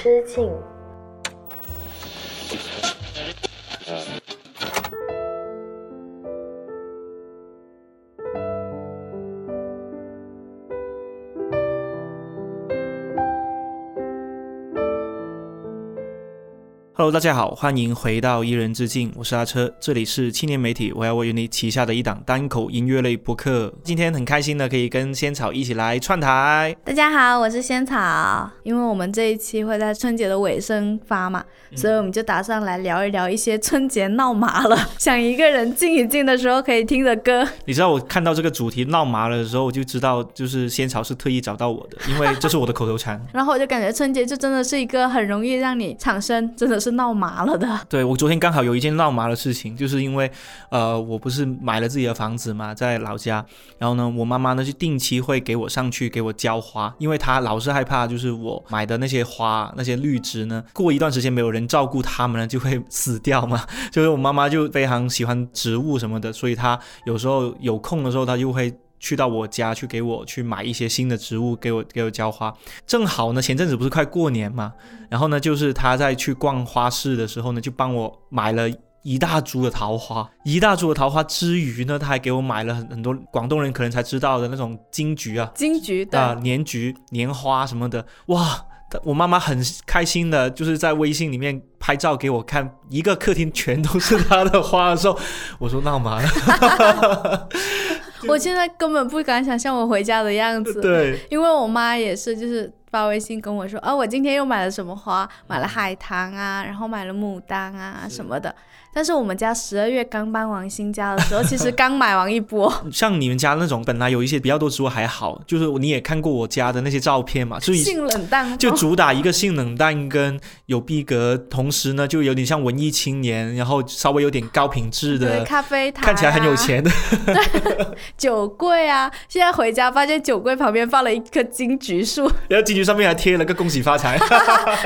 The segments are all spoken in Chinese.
之境。Hello，大家好，欢迎回到一人之境，我是阿车，这里是青年媒体我要我有你旗下的一档单口音乐类播客。今天很开心的可以跟仙草一起来串台。大家好，我是仙草。因为我们这一期会在春节的尾声发嘛，所以我们就打算来聊一聊一些春节闹麻了，想一个人静一静的时候可以听的歌。你知道我看到这个主题闹麻了的时候，我就知道就是仙草是特意找到我的，因为这是我的口头禅。然后我就感觉春节就真的是一个很容易让你产生，真的是。闹麻了的，对我昨天刚好有一件闹麻的事情，就是因为，呃，我不是买了自己的房子嘛，在老家，然后呢，我妈妈呢就定期会给我上去给我浇花，因为她老是害怕，就是我买的那些花那些绿植呢，过一段时间没有人照顾它们呢，就会 死掉嘛。就是我妈妈就非常喜欢植物什么的，所以她有时候有空的时候，她就会。去到我家去给我去买一些新的植物给我给我浇花，正好呢前阵子不是快过年嘛，然后呢就是他在去逛花市的时候呢就帮我买了一大株的桃花，一大株的桃花之余呢他还给我买了很很多广东人可能才知道的那种金桔啊，金桔啊年桔年花什么的，哇，我妈妈很开心的就是在微信里面拍照给我看，一个客厅全都是她的花的时候，我说闹嘛。我现在根本不敢想象我回家的样子，对，因为我妈也是，就是发微信跟我说，啊，我今天又买了什么花，买了海棠啊，然后买了牡丹啊什么的。但是我们家十二月刚搬完新家的时候，其实刚买完一波。像你们家那种本来有一些比较多植物还好，就是你也看过我家的那些照片嘛，就性冷淡，就主打一个性冷淡跟有逼格，同时呢就有点像文艺青年，然后稍微有点高品质的咖啡台，看起来很有钱的 酒柜啊。现在回家发现酒柜旁边放了一棵金桔树，然后金桔上面还贴了个恭喜发财，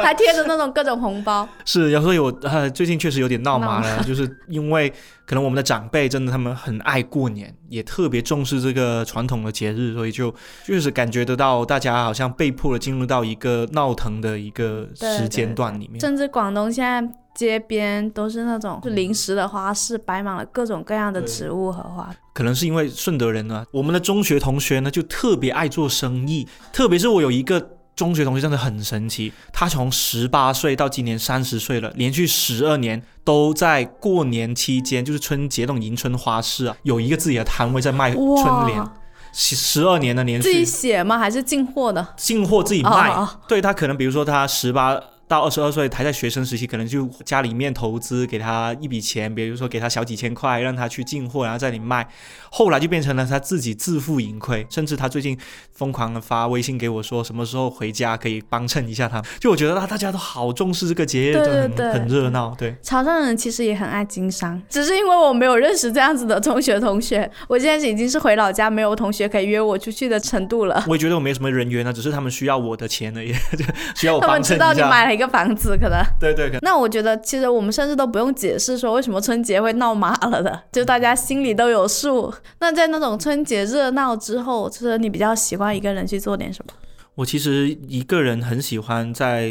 还贴着那种各种红包。是，然后有呃最近确实有点闹麻了。就是因为可能我们的长辈真的他们很爱过年，也特别重视这个传统的节日，所以就就是感觉得到大家好像被迫的进入到一个闹腾的一个时间段里面。甚至广东现在街边都是那种临时的花市，摆满了各种各样的植物和花。可能是因为顺德人呢，我们的中学同学呢就特别爱做生意，特别是我有一个。中学同学真的很神奇，他从十八岁到今年三十岁了，连续十二年都在过年期间，就是春节那种迎春花市啊，有一个自己的摊位在卖春联，十十二年的年自己写吗？还是进货的？进货自己卖。对他可能比如说他十八。到二十二岁还在学生时期，可能就家里面投资给他一笔钱，比如说给他小几千块，让他去进货，然后在里卖。后来就变成了他自己自负盈亏，甚至他最近疯狂的发微信给我说，什么时候回家可以帮衬一下他。就我觉得他大家都好重视这个节日，对对很热闹。对，潮汕人其实也很爱经商，只是因为我没有认识这样子的中学同学，我现在已经是回老家没有同学可以约我出去的程度了。我也觉得我没什么人缘啊，只是他们需要我的钱而已，需要我帮衬一下。个房子可能对对，那我觉得其实我们甚至都不用解释说为什么春节会闹麻了的，就大家心里都有数。那在那种春节热闹之后，就是你比较喜欢一个人去做点什么？我其实一个人很喜欢在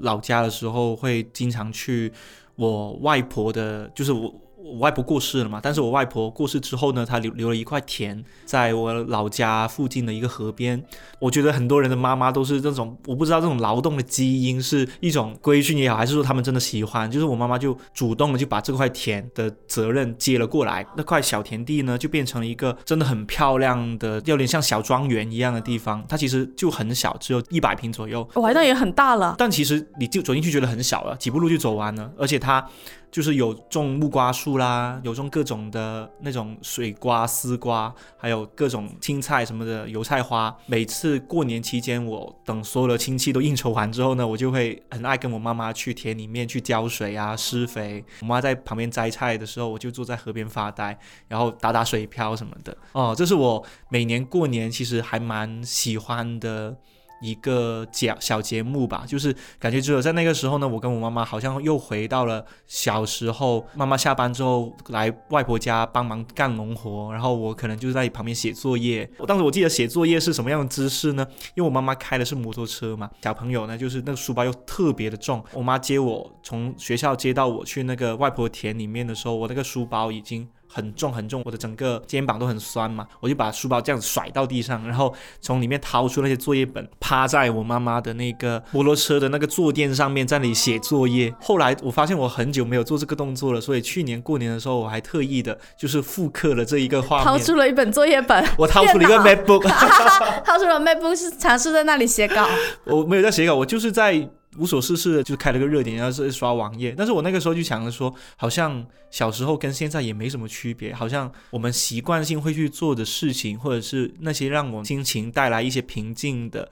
老家的时候会经常去我外婆的，就是我。我外婆过世了嘛，但是我外婆过世之后呢，她留留了一块田，在我老家附近的一个河边。我觉得很多人的妈妈都是这种，我不知道这种劳动的基因是一种规训也好，还是说他们真的喜欢。就是我妈妈就主动的就把这块田的责任接了过来，那块小田地呢就变成了一个真的很漂亮的，有点像小庄园一样的地方。它其实就很小，只有一百平左右。哇，那也很大了。但其实你就走进去觉得很小了，几步路就走完了，而且它。就是有种木瓜树啦，有种各种的那种水瓜、丝瓜，还有各种青菜什么的油菜花。每次过年期间，我等所有的亲戚都应酬完之后呢，我就会很爱跟我妈妈去田里面去浇水啊、施肥。我妈在旁边摘菜的时候，我就坐在河边发呆，然后打打水漂什么的。哦，这是我每年过年其实还蛮喜欢的。一个节小节目吧，就是感觉只有在那个时候呢，我跟我妈妈好像又回到了小时候，妈妈下班之后来外婆家帮忙干农活，然后我可能就是在旁边写作业。我当时我记得写作业是什么样的姿势呢？因为我妈妈开的是摩托车嘛，小朋友呢就是那个书包又特别的重，我妈接我从学校接到我去那个外婆田里面的时候，我那个书包已经。很重很重，我的整个肩膀都很酸嘛，我就把书包这样子甩到地上，然后从里面掏出那些作业本，趴在我妈妈的那个摩托车的那个坐垫上面，在那里写作业。后来我发现我很久没有做这个动作了，所以去年过年的时候，我还特意的就是复刻了这一个画面，掏出了一本作业本，我掏出了一个 MacBook，掏出了 MacBook 是尝试在那里写稿，我没有在写稿，我就是在。无所事事的就开了个热点，然后是刷网页。但是我那个时候就想着说，好像小时候跟现在也没什么区别，好像我们习惯性会去做的事情，或者是那些让我心情带来一些平静的、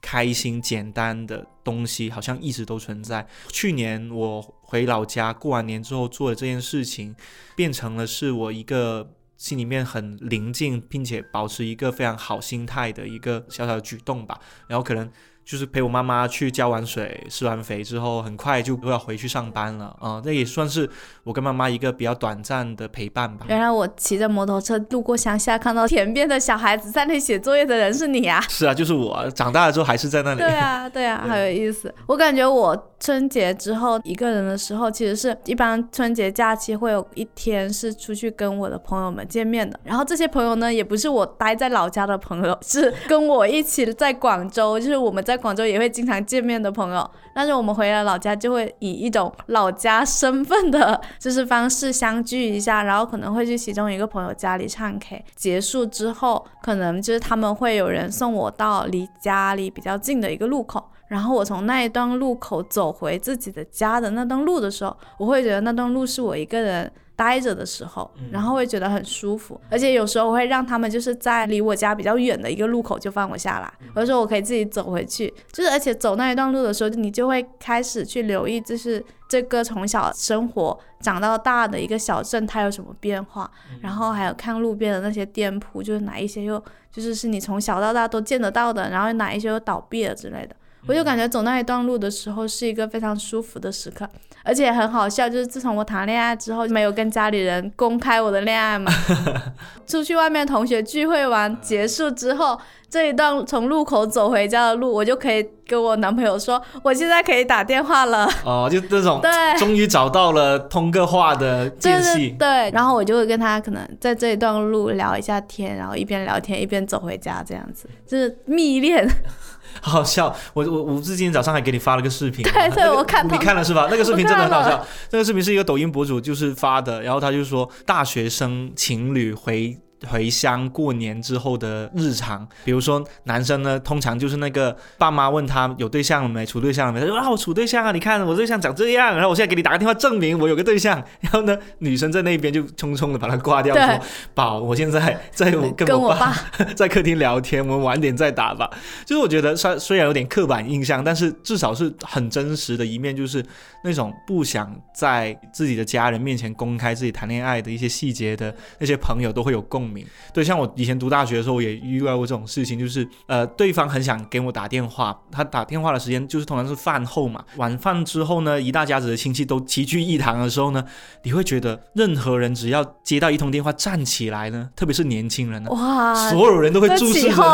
开心、简单的东西，好像一直都存在。去年我回老家过完年之后做的这件事情，变成了是我一个心里面很宁静，并且保持一个非常好心态的一个小小的举动吧。然后可能。就是陪我妈妈去浇完水、施完肥之后，很快就又要回去上班了啊！这也算是我跟妈妈一个比较短暂的陪伴吧。原来我骑着摩托车路过乡下，看到田边的小孩子在那写作业的人是你啊？是啊，就是我。长大了之后还是在那里。对啊，对啊，好有意思。我感觉我春节之后一个人的时候，其实是一般春节假期会有一天是出去跟我的朋友们见面的。然后这些朋友呢，也不是我待在老家的朋友，是跟我一起在广州，就是我们在。广州也会经常见面的朋友，但是我们回来老家就会以一种老家身份的，就是方式相聚一下，然后可能会去其中一个朋友家里唱 K。结束之后，可能就是他们会有人送我到离家里比较近的一个路口，然后我从那一段路口走回自己的家的那段路的时候，我会觉得那段路是我一个人。待着的时候，然后会觉得很舒服，而且有时候我会让他们就是在离我家比较远的一个路口就放我下来，有时候我可以自己走回去，就是而且走那一段路的时候，你就会开始去留意，就是这个从小生活长到大的一个小镇它有什么变化，然后还有看路边的那些店铺，就是哪一些又就是是你从小到大都见得到的，然后哪一些又倒闭了之类的。我就感觉走那一段路的时候是一个非常舒服的时刻，而且很好笑，就是自从我谈恋爱之后，没有跟家里人公开我的恋爱嘛，出去外面同学聚会完结束之后，这一段从路口走回家的路，我就可以跟我男朋友说，我现在可以打电话了。哦，就这种，对，终于找到了通个话的间隙。对，然后我就会跟他可能在这一段路聊一下天，然后一边聊天一边走回家，这样子就是蜜恋。好 好笑，我我我是今天早上还给你发了个视频，对对，我看你看了是吧？那个视频真的很好笑，那个视频是一个抖音博主就是发的，然后他就说大学生情侣回。回乡过年之后的日常，比如说男生呢，通常就是那个爸妈问他有对象了没，处对象了没，他说啊我处对象啊，你看我对象长这样，然后我现在给你打个电话证明我有个对象，然后呢女生在那边就匆匆的把他挂掉，说宝 我现在在跟我爸在客厅聊天，我们晚点再打吧。就是我觉得虽虽然有点刻板印象，但是至少是很真实的一面，就是那种不想在自己的家人面前公开自己谈恋爱的一些细节的那些朋友都会有共。对，像我以前读大学的时候，我也遇到过这种事情，就是呃，对方很想给我打电话，他打电话的时间就是通常是饭后嘛，晚饭之后呢，一大家子的亲戚都齐聚一堂的时候呢，你会觉得任何人只要接到一通电话站起来呢，特别是年轻人呢，哇，所有人都会注视着他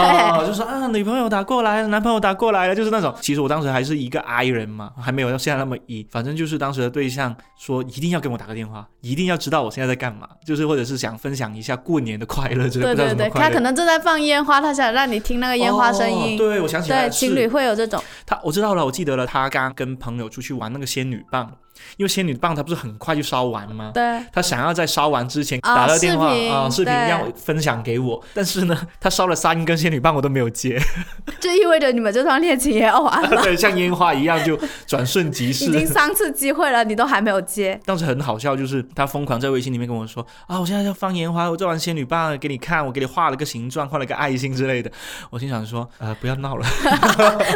啊，就说啊，女朋友打过来了，男朋友打过来了，就是那种。其实我当时还是一个 I 人嘛，还没有到现在那么 E，反正就是当时的对象说一定要跟我打个电话，一定要知道我现在在干嘛，就是或者是想分享一下。过年的快乐，对对对，他可能正在放烟花，他想让你听那个烟花声音。对，我想起来对，情侣会有这种。他我知道了，我记得了，他刚跟朋友出去玩那个仙女棒。因为仙女棒它不是很快就烧完吗？对。他想要在烧完之前打个电话啊，视频要分享给我，但是呢，他烧了三根仙女棒我都没有接，这意味着你们这段恋情也要完了。对，像烟花一样就转瞬即逝。已经三次机会了，你都还没有接。当时很好笑，就是他疯狂在微信里面跟我说啊，我现在要放烟花，我做完仙女棒给你看，我给你画了个形状，画了个爱心之类的。我心想说，呃，不要闹了，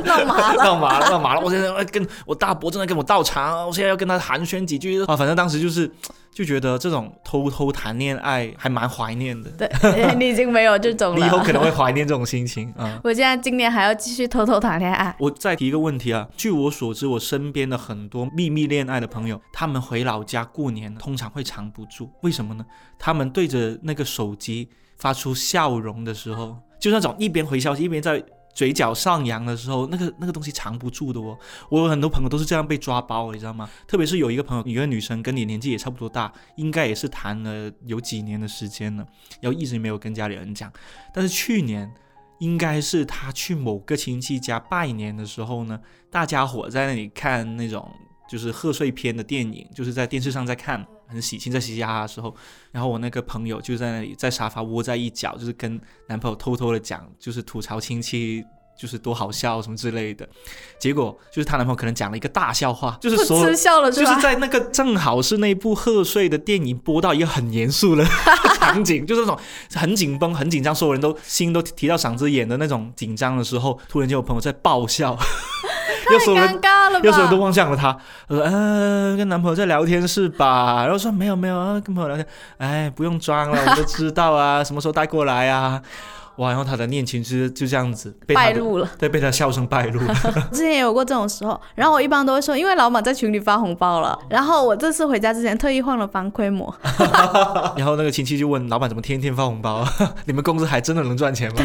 闹麻了，闹麻了，闹麻了。我现在要跟我大伯正在跟我倒茶，我现在要跟他寒暄几句啊，反正当时就是 就觉得这种偷偷谈恋爱还蛮怀念的。对，你已经没有这种了。你以后可能会怀念这种心情啊。我现在今年还要继续偷偷谈恋爱。我再提一个问题啊，据我所知，我身边的很多秘密恋爱的朋友，他们回老家过年通常会藏不住，为什么呢？他们对着那个手机发出笑容的时候，就那种一边回消息一边在。嘴角上扬的时候，那个那个东西藏不住的哦。我有很多朋友都是这样被抓包，你知道吗？特别是有一个朋友，一个女生跟你年纪也差不多大，应该也是谈了有几年的时间了，然后一直没有跟家里人讲。但是去年，应该是她去某个亲戚家拜年的时候呢，大家伙在那里看那种就是贺岁片的电影，就是在电视上在看。很喜庆，在嘻嘻哈哈的时候，然后我那个朋友就在那里，在沙发窝在一角，就是跟男朋友偷偷的讲，就是吐槽亲戚，就是多好笑什么之类的。结果就是她男朋友可能讲了一个大笑话，就是说，笑了，就是在那个正好是那部贺岁的电影播到一个很严肃的 场景，就是那种很紧绷、很紧张，所有人都心都提到嗓子眼的那种紧张的时候，突然间有朋友在爆笑。太尴尬了吧！有时候都望向了他，呃：“，跟男朋友在聊天是吧？” 然后说：“没有没有啊，跟朋友聊天。”哎，不用装了，我都知道啊，什么时候带过来啊？哇！然后他的恋情是就这样子被败露了，对，被他笑声败露了。之前也有过这种时候，然后我一般都会说，因为老板在群里发红包了。然后我这次回家之前特意换了防窥膜。然后那个亲戚就问老板怎么天天发红包？你们公司还真的能赚钱吗？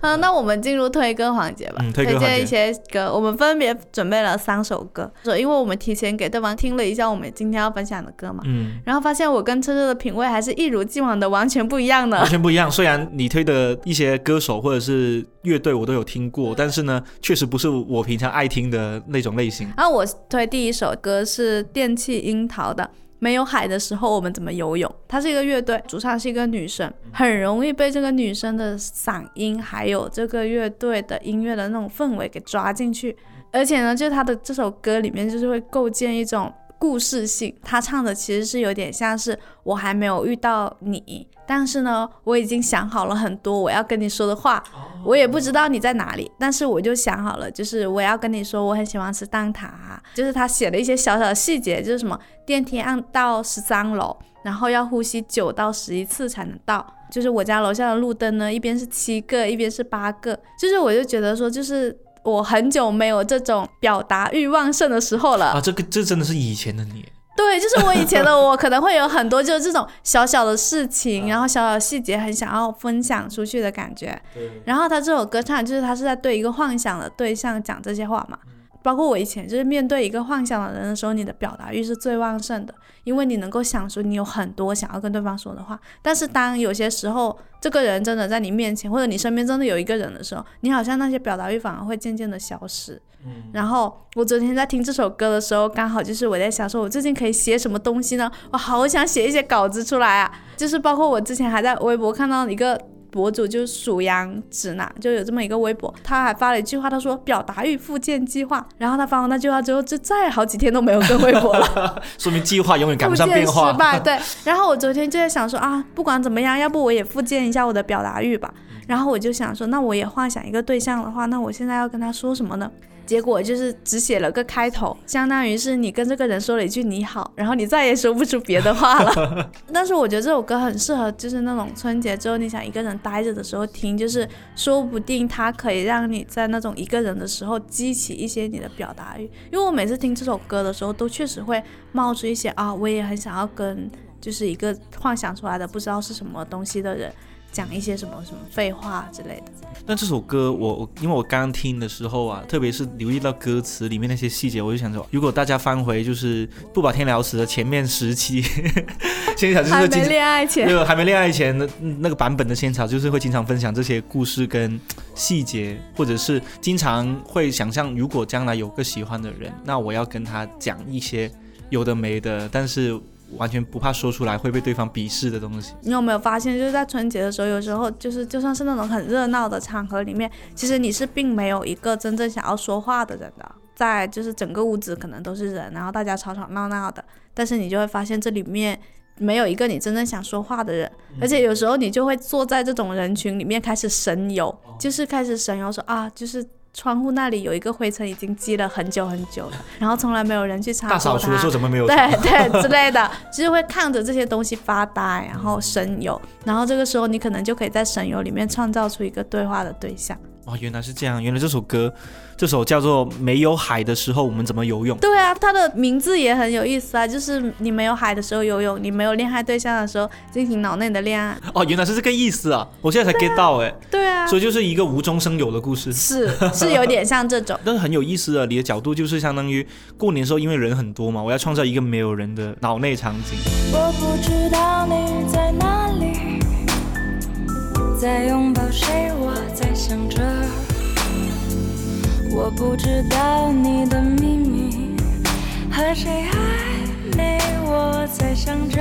嗯，那我们进入推歌环节吧。嗯，推歌环节。一些歌，我们分别准备了三首歌，因为我们提前给对方听了一下我们今天要分享的歌嘛。嗯。然后发现我跟车车的品味还是一如既往的完全不一样的。完全不一样。虽然你推的。一些歌手或者是乐队我都有听过，但是呢，确实不是我平常爱听的那种类型。然后我推第一首歌是电气樱桃的《没有海的时候我们怎么游泳》，它是一个乐队，主唱是一个女生，很容易被这个女生的嗓音还有这个乐队的音乐的那种氛围给抓进去，而且呢，就是他的这首歌里面就是会构建一种。故事性，他唱的其实是有点像是我还没有遇到你，但是呢，我已经想好了很多我要跟你说的话，我也不知道你在哪里，但是我就想好了，就是我要跟你说，我很喜欢吃蛋挞，就是他写了一些小小的细节，就是什么电梯按到十三楼，然后要呼吸九到十一次才能到，就是我家楼下的路灯呢，一边是七个，一边是八个，就是我就觉得说，就是。我很久没有这种表达欲旺盛的时候了啊！这个这真的是以前的你，对，就是我以前的 我，可能会有很多就是这种小小的事情，然后小小细节，很想要分享出去的感觉。然后他这首歌唱，就是他是在对一个幻想的对象讲这些话嘛。包括我以前就是面对一个幻想的人的时候，你的表达欲是最旺盛的，因为你能够想出你有很多想要跟对方说的话。但是当有些时候，这个人真的在你面前，或者你身边真的有一个人的时候，你好像那些表达欲反而会渐渐的消失。嗯。然后我昨天在听这首歌的时候，刚好就是我在想说，我最近可以写什么东西呢？我好想写一些稿子出来啊！就是包括我之前还在微博看到一个。博主就是属羊指南，就有这么一个微博，他还发了一句话，他说表达欲复健计划，然后他发完那句话之后，就再好几天都没有更微博了，说明计划永远赶不上变化。失败，对。然后我昨天就在想说啊，不管怎么样，要不我也复健一下我的表达欲吧。然后我就想说，那我也幻想一个对象的话，那我现在要跟他说什么呢？结果就是只写了个开头，相当于是你跟这个人说了一句你好，然后你再也说不出别的话了。但是我觉得这首歌很适合，就是那种春节之后你想一个人待着的时候听，就是说不定它可以让你在那种一个人的时候激起一些你的表达欲。因为我每次听这首歌的时候，都确实会冒出一些啊，我也很想要跟就是一个幻想出来的不知道是什么东西的人。讲一些什么什么废话之类的。但这首歌我我因为我刚听的时候啊，特别是留意到歌词里面那些细节，我就想说，如果大家翻回就是不把天聊死的前面十期，仙草就是还没恋爱前，对还没恋爱前的那个版本的仙草，就是会经常分享这些故事跟细节，或者是经常会想象，如果将来有个喜欢的人，那我要跟他讲一些有的没的，但是。完全不怕说出来会被对方鄙视的东西。你有没有发现，就是在春节的时候，有时候就是就算是那种很热闹的场合里面，其实你是并没有一个真正想要说话的人的。在就是整个屋子可能都是人，然后大家吵吵闹闹的，但是你就会发现这里面没有一个你真正想说话的人。而且有时候你就会坐在这种人群里面开始神游，就是开始神游说啊，就是。窗户那里有一个灰尘已经积了很久很久了，然后从来没有人去擦大扫除的时候怎么没有？对对之类的，就是会看着这些东西发呆，然后神游，然后这个时候你可能就可以在神游里面创造出一个对话的对象。哦，原来是这样，原来这首歌。这首叫做《没有海的时候我们怎么游泳》。对啊，它的名字也很有意思啊，就是你没有海的时候游泳，你没有恋爱对象的时候进行脑内的恋爱。哦，原来是这个意思啊！我现在才 get 到哎。对啊。所以就是一个无中生有的故事。是是有点像这种，但是很有意思的。你的角度就是相当于过年时候，因为人很多嘛，我要创造一个没有人的脑内场景。我不知道你在哪里，在拥抱谁，我在想着。我不知道你的秘密和谁暧昧，我在想着。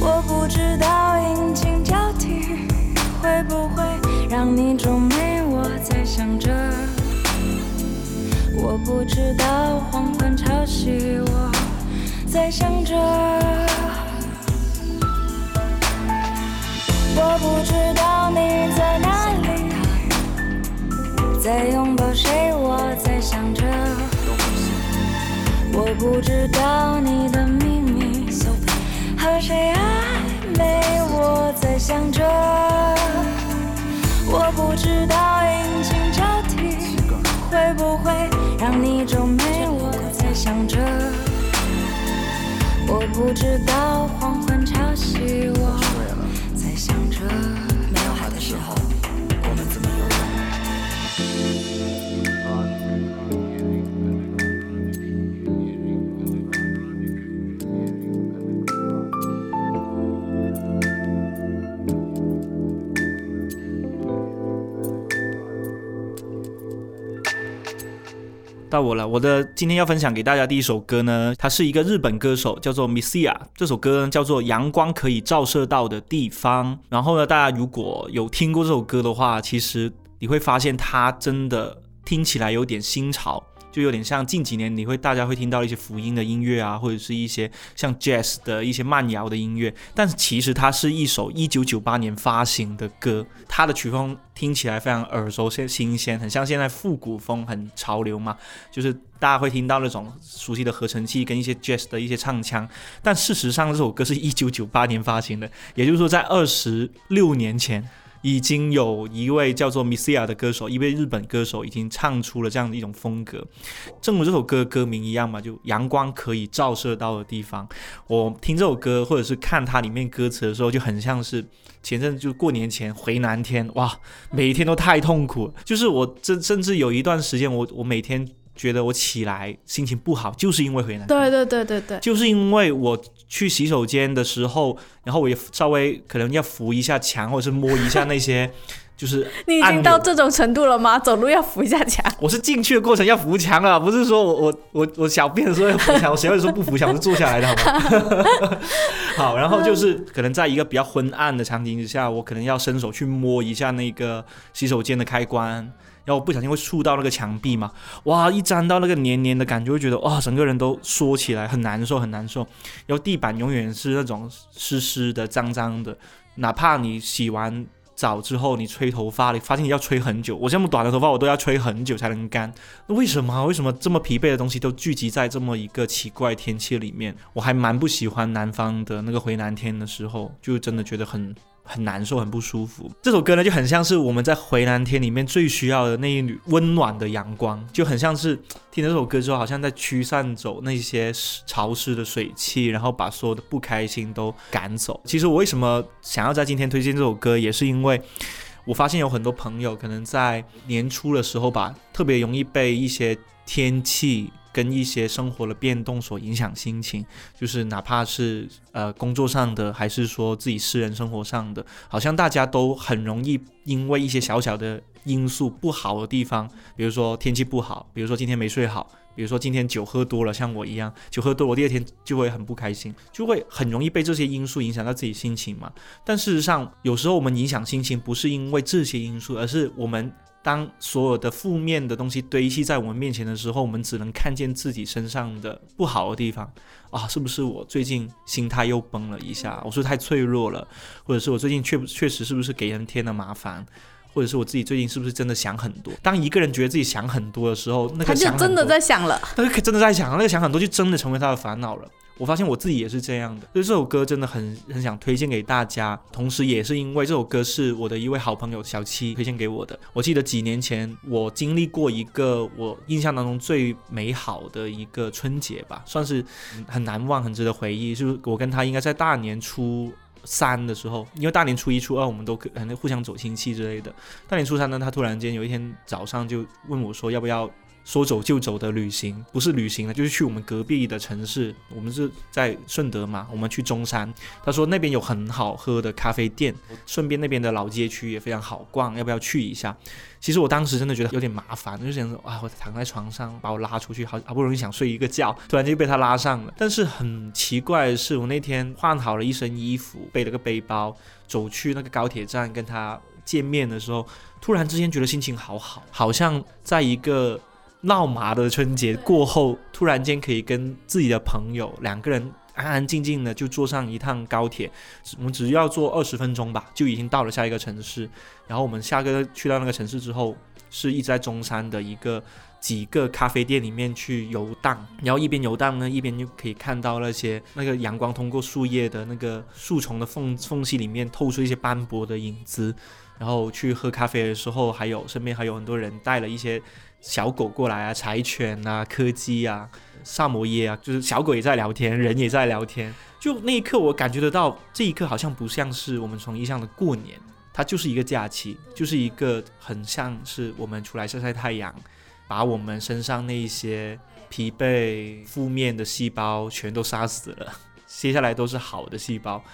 我不知道阴晴交替会不会让你皱眉，我在想着。我不知道不知道你的秘密和谁暧昧，我在想着。我不知道阴晴交替会不会让你皱眉，我在想着。我不知道黄昏潮汐，我到我了，我的今天要分享给大家第一首歌呢，它是一个日本歌手，叫做 Misia。这首歌呢叫做《阳光可以照射到的地方》。然后呢，大家如果有听过这首歌的话，其实你会发现它真的听起来有点新潮。就有点像近几年你会大家会听到一些福音的音乐啊，或者是一些像 jazz 的一些慢摇的音乐，但是其实它是一首一九九八年发行的歌，它的曲风听起来非常耳熟新新鲜，很像现在复古风很潮流嘛，就是大家会听到那种熟悉的合成器跟一些 jazz 的一些唱腔，但事实上这首歌是一九九八年发行的，也就是说在二十六年前。已经有一位叫做 Misia 的歌手，一位日本歌手，已经唱出了这样的一种风格。正如这首歌歌名一样嘛，就阳光可以照射到的地方。我听这首歌，或者是看它里面歌词的时候，就很像是前阵就过年前回南天，哇，每一天都太痛苦。就是我甚甚至有一段时间，我我每天。觉得我起来心情不好，就是因为回南。对对对对对，就是因为我去洗手间的时候，然后我也稍微可能要扶一下墙，或者是摸一下那些，就是 你已经到这种程度了吗？走路要扶一下墙？我是进去的过程要扶墙啊，不是说我我我我小便的时候要扶墙，我谁会说不扶墙？我是坐下来的，好吗？好，然后就是可能在一个比较昏暗的场景之下，我可能要伸手去摸一下那个洗手间的开关。然后不小心会触到那个墙壁嘛，哇！一沾到那个黏黏的感觉，会觉得哇，整个人都缩起来，很难受，很难受。然后地板永远是那种湿湿的、脏脏的，哪怕你洗完澡之后，你吹头发，你发现你要吹很久。我这么短的头发，我都要吹很久才能干。那为什么？为什么这么疲惫的东西都聚集在这么一个奇怪天气里面？我还蛮不喜欢南方的那个回南天的时候，就真的觉得很。很难受，很不舒服。这首歌呢，就很像是我们在回南天里面最需要的那一缕温暖的阳光，就很像是听了这首歌之后，好像在驱散走那些潮湿的水汽，然后把所有的不开心都赶走。其实我为什么想要在今天推荐这首歌，也是因为我发现有很多朋友可能在年初的时候吧，特别容易被一些天气。跟一些生活的变动所影响心情，就是哪怕是呃工作上的，还是说自己私人生活上的，好像大家都很容易因为一些小小的因素不好的地方，比如说天气不好，比如说今天没睡好，比如说今天酒喝多了，像我一样酒喝多，我第二天就会很不开心，就会很容易被这些因素影响到自己心情嘛。但事实上，有时候我们影响心情不是因为这些因素，而是我们。当所有的负面的东西堆积在我们面前的时候，我们只能看见自己身上的不好的地方啊！是不是我最近心态又崩了一下？我是太脆弱了，或者是我最近确确实是不是给人添了麻烦，或者是我自己最近是不是真的想很多？当一个人觉得自己想很多的时候，那个他就真的在想了。他就真的在想，那个想很多就真的成为他的烦恼了。我发现我自己也是这样的，所以这首歌真的很很想推荐给大家。同时，也是因为这首歌是我的一位好朋友小七推荐给我的。我记得几年前我经历过一个我印象当中最美好的一个春节吧，算是很难忘、很值得回忆。就是我跟他应该在大年初三的时候，因为大年初一、初二我们都可能互相走亲戚之类的。大年初三呢，他突然间有一天早上就问我说，要不要？说走就走的旅行，不是旅行了，就是去我们隔壁的城市。我们是在顺德嘛，我们去中山。他说那边有很好喝的咖啡店，顺便那边的老街区也非常好逛，要不要去一下？其实我当时真的觉得有点麻烦，就想说啊，我躺在床上把我拉出去，好好不容易想睡一个觉，突然间被他拉上了。但是很奇怪的是，我那天换好了一身衣服，背了个背包，走去那个高铁站跟他见面的时候，突然之间觉得心情好好，好像在一个。闹麻的春节过后，突然间可以跟自己的朋友两个人安安静静的就坐上一趟高铁，我们只要坐二十分钟吧，就已经到了下一个城市。然后我们下个去到那个城市之后，是一直在中山的一个几个咖啡店里面去游荡，然后一边游荡呢，一边就可以看到那些那个阳光通过树叶的那个树丛的缝缝隙里面透出一些斑驳的影子。然后去喝咖啡的时候，还有身边还有很多人带了一些。小狗过来啊，柴犬啊，柯基啊，萨摩耶啊，就是小狗也在聊天，人也在聊天。就那一刻，我感觉得到，这一刻好像不像是我们从意义上的过年，它就是一个假期，就是一个很像是我们出来晒晒太阳，把我们身上那一些疲惫、负面的细胞全都杀死了，接下来都是好的细胞。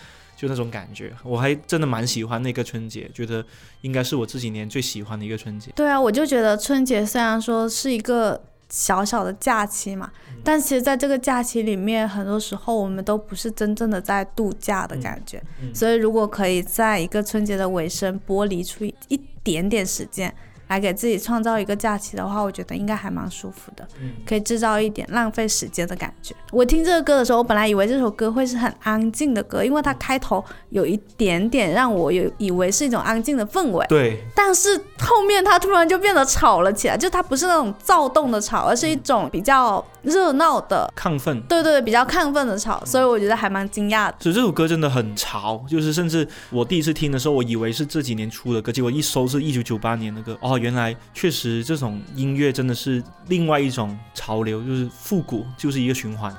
就那种感觉，我还真的蛮喜欢那个春节，觉得应该是我这几年最喜欢的一个春节。对啊，我就觉得春节虽然说是一个小小的假期嘛，但其实在这个假期里面，很多时候我们都不是真正的在度假的感觉。所以如果可以在一个春节的尾声剥离出一点点时间。来给自己创造一个假期的话，我觉得应该还蛮舒服的，可以制造一点浪费时间的感觉。我听这个歌的时候，我本来以为这首歌会是很安静的歌，因为它开头有一点点让我有以为是一种安静的氛围。对。但是后面它突然就变得吵了起来，就它不是那种躁动的吵，而是一种比较热闹的亢奋。对对对，比较亢奋的吵，所以我觉得还蛮惊讶的。所以这首歌真的很潮，就是甚至我第一次听的时候，我以为是这几年出的歌，结果一搜是一九九八年的歌。哦。原来确实，这种音乐真的是另外一种潮流，就是复古，就是一个循环。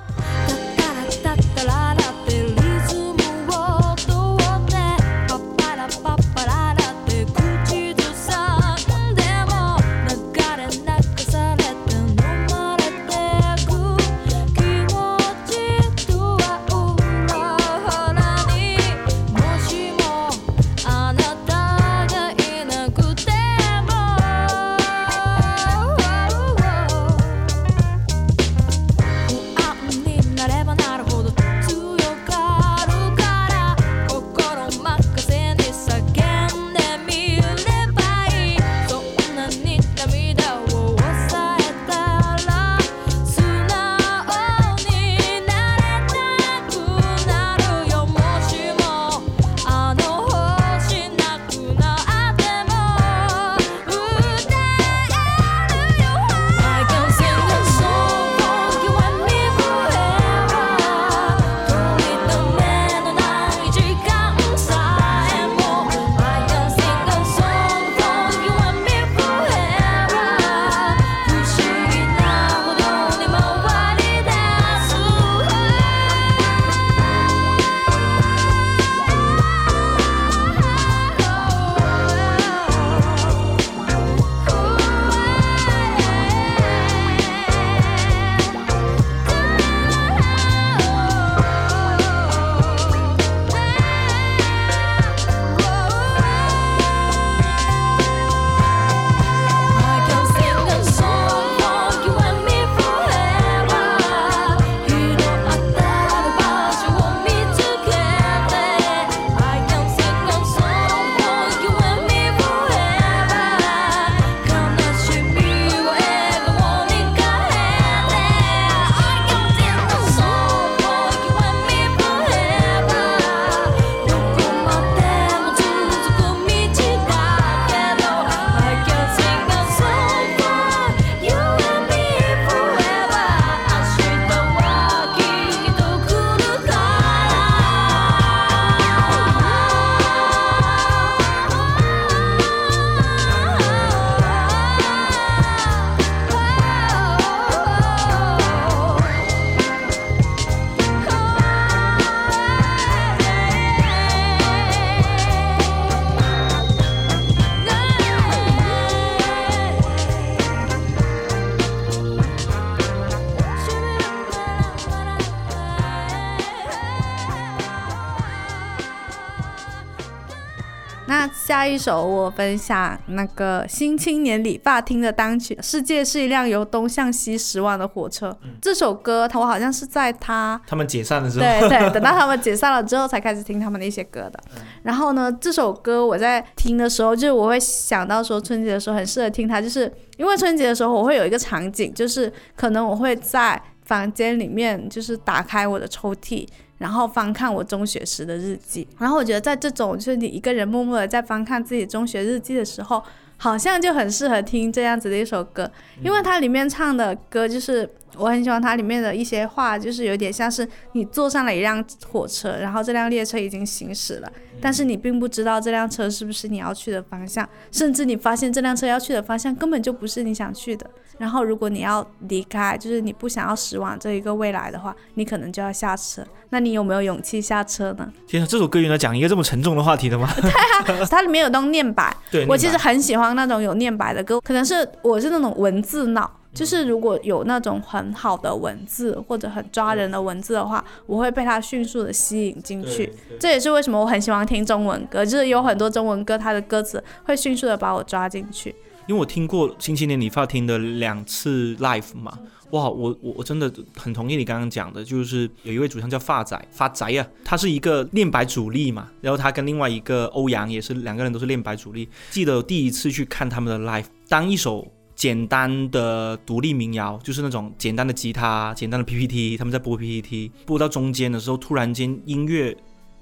首我分享那个新青年理发厅的单曲《世界是一辆由东向西驶往的火车》。这首歌，我好像是在他他们解散的时候，对对，等到他们解散了之后才开始听他们的一些歌的。然后呢，这首歌我在听的时候，就是我会想到说春节的时候很适合听它，就是因为春节的时候我会有一个场景，就是可能我会在房间里面就是打开我的抽屉。然后翻看我中学时的日记，然后我觉得在这种就是你一个人默默的在翻看自己中学日记的时候，好像就很适合听这样子的一首歌，因为它里面唱的歌就是我很喜欢它里面的一些话，就是有点像是你坐上了一辆火车，然后这辆列车已经行驶了，但是你并不知道这辆车是不是你要去的方向，甚至你发现这辆车要去的方向根本就不是你想去的。然后，如果你要离开，就是你不想要驶往这一个未来的话，你可能就要下车。那你有没有勇气下车呢？天啊，这首歌原来讲一个这么沉重的话题的吗？对啊，它里面有那种念白。对，我其实很喜欢那种有念白的歌，可能是我是那种文字脑，就是如果有那种很好的文字或者很抓人的文字的话，我会被它迅速的吸引进去。这也是为什么我很喜欢听中文歌，就是有很多中文歌，它的歌词会迅速的把我抓进去。因为我听过星期年理发厅的两次 live 嘛，哇，我我我真的很同意你刚刚讲的，就是有一位主唱叫发仔发仔啊，他是一个练白主力嘛，然后他跟另外一个欧阳也是两个人都是练白主力。记得第一次去看他们的 live，当一首简单的独立民谣，就是那种简单的吉他、简单的 PPT，他们在播 PPT，播到中间的时候，突然间音乐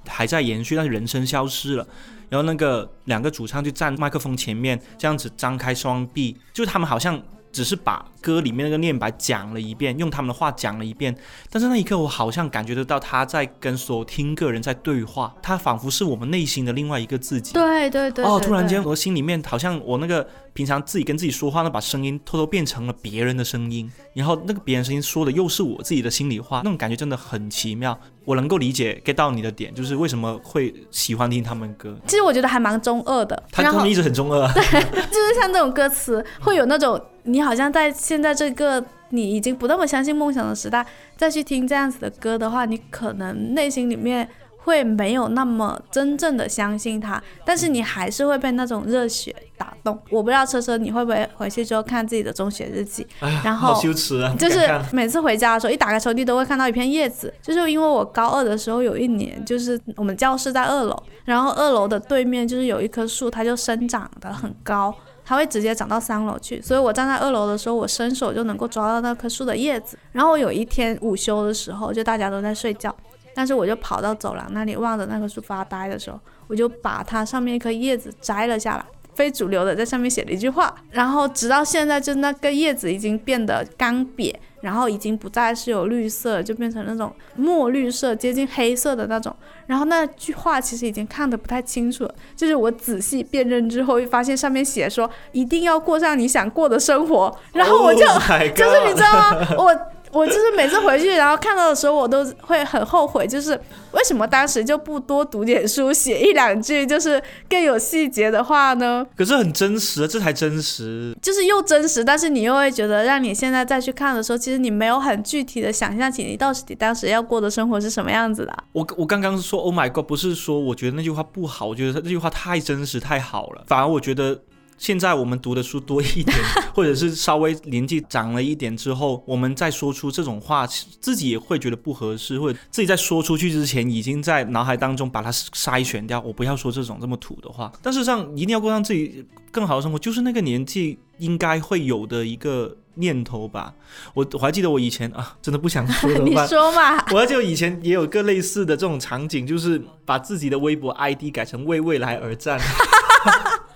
还在延续，但是人声消失了。然后那个两个主唱就站麦克风前面，这样子张开双臂，就他们好像只是把歌里面那个念白讲了一遍，用他们的话讲了一遍。但是那一刻，我好像感觉得到他在跟所有听歌人在对话，他仿佛是我们内心的另外一个自己。对对对。哦，突然间我心里面好像我那个平常自己跟自己说话，那把声音偷偷变成了别人的声音，然后那个别人声音说的又是我自己的心里话，那种感觉真的很奇妙。我能够理解 get 到你的点，就是为什么会喜欢听他们歌。其实我觉得还蛮中二的，他他们一直很中二。对，就是像这种歌词，会有那种你好像在现在这个你已经不那么相信梦想的时代，再去听这样子的歌的话，你可能内心里面。会没有那么真正的相信它，但是你还是会被那种热血打动。我不知道车车你会不会回去之后看自己的中学日记，然后羞耻啊！就是每次回家的时候，一打开抽屉都会看到一片叶子。就是因为我高二的时候有一年，就是我们教室在二楼，然后二楼的对面就是有一棵树，它就生长得很高，它会直接长到三楼去。所以我站在二楼的时候，我伸手就能够抓到那棵树的叶子。然后我有一天午休的时候，就大家都在睡觉。但是我就跑到走廊那里，望着那棵树发呆的时候，我就把它上面一颗叶子摘了下来，非主流的在上面写了一句话。然后直到现在，就那个叶子已经变得干瘪，然后已经不再是有绿色，就变成那种墨绿色，接近黑色的那种。然后那句话其实已经看得不太清楚了，就是我仔细辨认之后，发现上面写说一定要过上你想过的生活。然后我就 就是你知道吗？我。我就是每次回去，然后看到的时候，我都会很后悔，就是为什么当时就不多读点书，写一两句就是更有细节的话呢？可是很真实，这才真实，就是又真实，但是你又会觉得，让你现在再去看的时候，其实你没有很具体的想象起你到底当时要过的生活是什么样子的。我我刚刚说 Oh my God，不是说我觉得那句话不好，我觉得他这句话太真实太好了，反而我觉得。现在我们读的书多一点，或者是稍微年纪长了一点之后，我们再说出这种话，自己也会觉得不合适，或者自己在说出去之前，已经在脑海当中把它筛选掉。我不要说这种这么土的话，但事实上，一定要过上自己更好的生活，就是那个年纪应该会有的一个念头吧。我我还记得我以前啊，真的不想说 你说嘛？我还记得以前也有个类似的这种场景，就是把自己的微博 ID 改成为未来而战。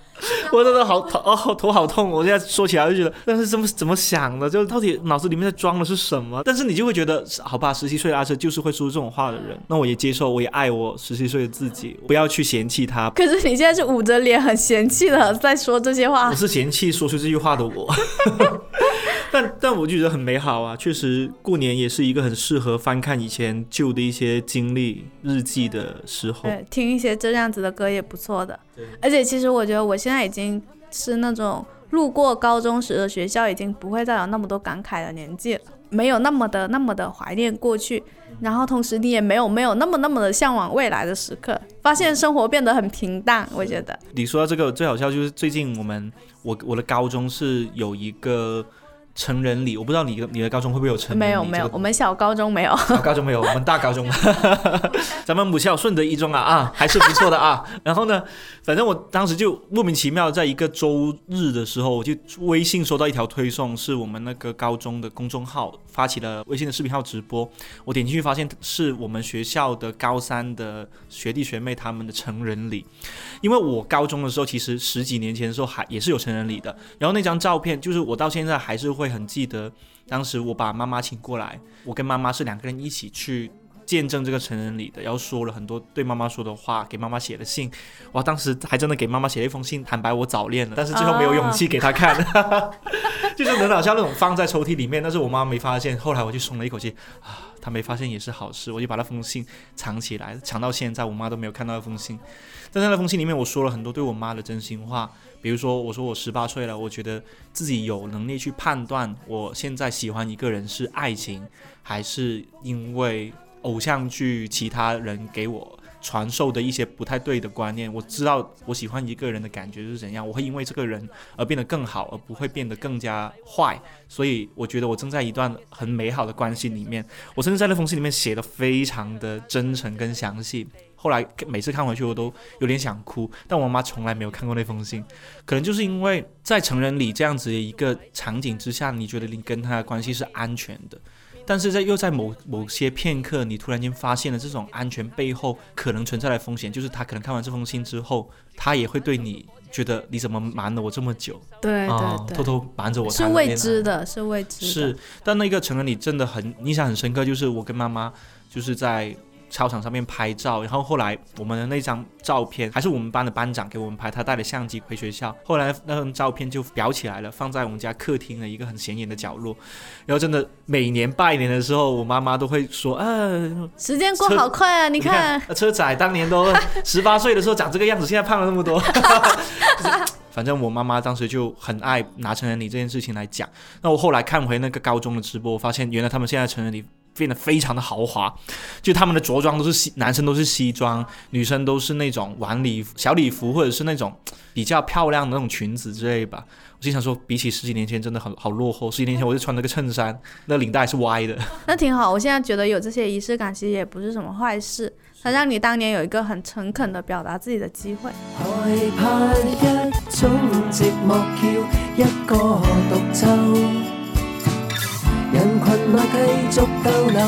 我真的好头哦，头好痛！我现在说起来就觉得，但是怎么怎么想的，就是到底脑子里面在装的是什么？但是你就会觉得，好吧，十七岁的阿车就是会说这种话的人，那我也接受，我也爱我十七岁的自己，不要去嫌弃他。可是你现在是捂着脸很嫌弃的在说这些话，我是嫌弃说出这句话的我。但但我就觉得很美好啊！确实，过年也是一个很适合翻看以前旧的一些经历日记的时候。对，听一些这样子的歌也不错的。而且其实我觉得我现在已经是那种路过高中时的学校，已经不会再有那么多感慨的年纪了。没有那么的那么的怀念过去，然后同时你也没有没有那么那么的向往未来的时刻，发现生活变得很平淡。我觉得你说到这个最好笑就是最近我们我我的高中是有一个。成人礼，我不知道你的你的高中会不会有成人礼？没有没有，我们小高中没有。小高中没有，我们大高中。咱们母校顺德一中啊啊，还是不错的啊。然后呢，反正我当时就莫名其妙，在一个周日的时候，我就微信收到一条推送，是我们那个高中的公众号发起了微信的视频号直播。我点进去发现是我们学校的高三的学弟学妹他们的成人礼。因为我高中的时候，其实十几年前的时候还也是有成人礼的。然后那张照片，就是我到现在还是会。会很记得，当时我把妈妈请过来，我跟妈妈是两个人一起去见证这个成人礼的，然后说了很多对妈妈说的话，给妈妈写的信。哇，当时还真的给妈妈写了一封信，坦白我早恋了，但是最后没有勇气给她看，就是很好像那种放在抽屉里面，但是我妈没发现。后来我就松了一口气啊，她没发现也是好事，我就把那封信藏起来，藏到现在，我妈都没有看到那封信。但在那封信里面，我说了很多对我妈的真心话。比如说，我说我十八岁了，我觉得自己有能力去判断我现在喜欢一个人是爱情，还是因为偶像剧其他人给我传授的一些不太对的观念。我知道我喜欢一个人的感觉是怎样，我会因为这个人而变得更好，而不会变得更加坏。所以我觉得我正在一段很美好的关系里面。我甚至在那封信里面写的非常的真诚跟详细。后来每次看回去，我都有点想哭，但我妈从来没有看过那封信，可能就是因为在成人礼这样子的一个场景之下，你觉得你跟他的关系是安全的，但是在又在某某些片刻，你突然间发现了这种安全背后可能存在的风险，就是他可能看完这封信之后，他也会对你觉得你怎么瞒了我这么久，对对对，偷偷瞒着我，是未知的，是未知，是，但那个成人礼真的很印象很深刻，就是我跟妈妈就是在。操场上面拍照，然后后来我们的那张照片还是我们班的班长给我们拍，他带了相机回学校。后来那张照片就裱起来了，放在我们家客厅的一个很显眼的角落。然后真的每年拜年的时候，我妈妈都会说：“啊，时间过好快啊！你看，车仔当年都十八岁的时候长这个样子，现在胖了那么多。”反正我妈妈当时就很爱拿成人礼这件事情来讲。那我后来看回那个高中的直播，我发现原来他们现在成人礼。变得非常的豪华，就他们的着装都是西，男生都是西装，女生都是那种晚礼小礼服，或者是那种比较漂亮的那种裙子之类吧。我经常说，比起十几年前，真的很好落后。十几年前我就穿了个衬衫，那领带是歪的。那挺好，我现在觉得有这些仪式感，其实也不是什么坏事，它让你当年有一个很诚恳的表达自己的机会。害怕一种寂寞，叫一个独奏。人群内继续逗留，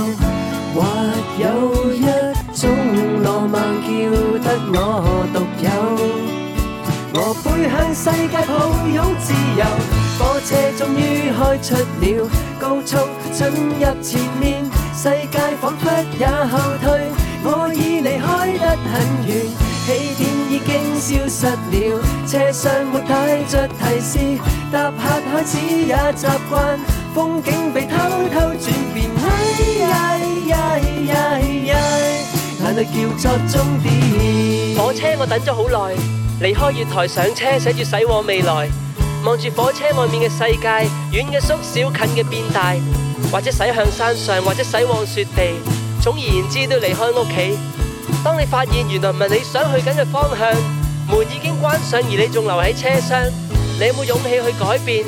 或有一种浪漫叫得我独有。我背向世界抱拥自由，火车终于开出了，高速进入前面，世界仿佛也后退。我已离开得很远，起点已经消失了，车上没带着提示，搭客开始也习惯。风景被偷偷转变，哎呀呀呀呀，眼泪叫作终点。火车我等咗好耐，离开月台上车，写住驶往未来。望住火车外面嘅世界，远嘅缩小，近嘅变大，或者驶向山上，或者驶往雪地。总而言之，都离开屋企。当你发现原来唔系你想去紧嘅方向，门已经关上，而你仲留喺车厢，你有冇勇气去改变？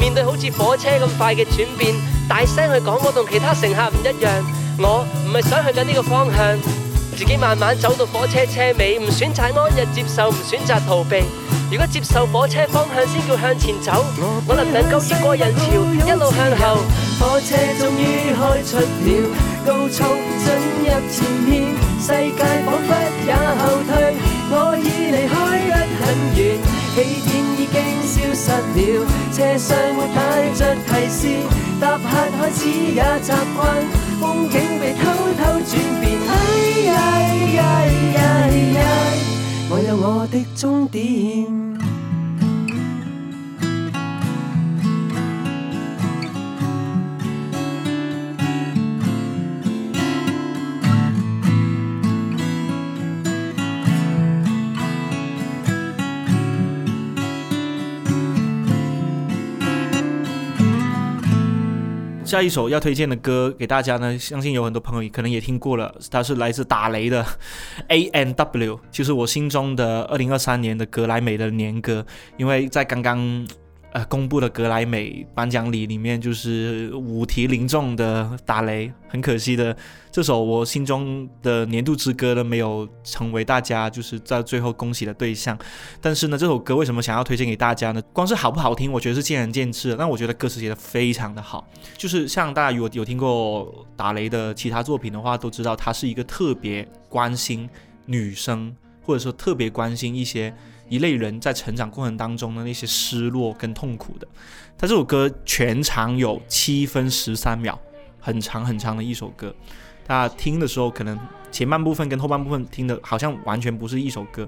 面对好似火车咁快嘅转变，大声去讲我同其他乘客唔一样。我唔系想去紧呢个方向，自己慢慢走到火车车尾，唔选择安逸接受，唔选择逃避。如果接受火车方向先叫向前走，我能能够越过人潮，一路向后。火车终于开出了，高速进入前面，世界仿佛也后退。我已离开得很远，起点已经消失了，车上没带着提示，搭客开始也习惯，风景被偷偷转变。我有我的终点。下一首要推荐的歌给大家呢，相信有很多朋友可能也听过了，它是来自打雷的 A N W，就是我心中的二零二三年的格莱美的年歌，因为在刚刚。呃，公布的格莱美颁奖礼里面，就是五题零中的打雷，很可惜的，这首我心中的年度之歌呢，没有成为大家就是在最后恭喜的对象。但是呢，这首歌为什么想要推荐给大家呢？光是好不好听，我觉得是见仁见智。但我觉得歌词写的非常的好，就是像大家如果有听过打雷的其他作品的话，都知道他是一个特别关心女生，或者说特别关心一些。一类人在成长过程当中的那些失落跟痛苦的，他这首歌全长有七分十三秒，很长很长的一首歌。大家听的时候，可能前半部分跟后半部分听的好像完全不是一首歌。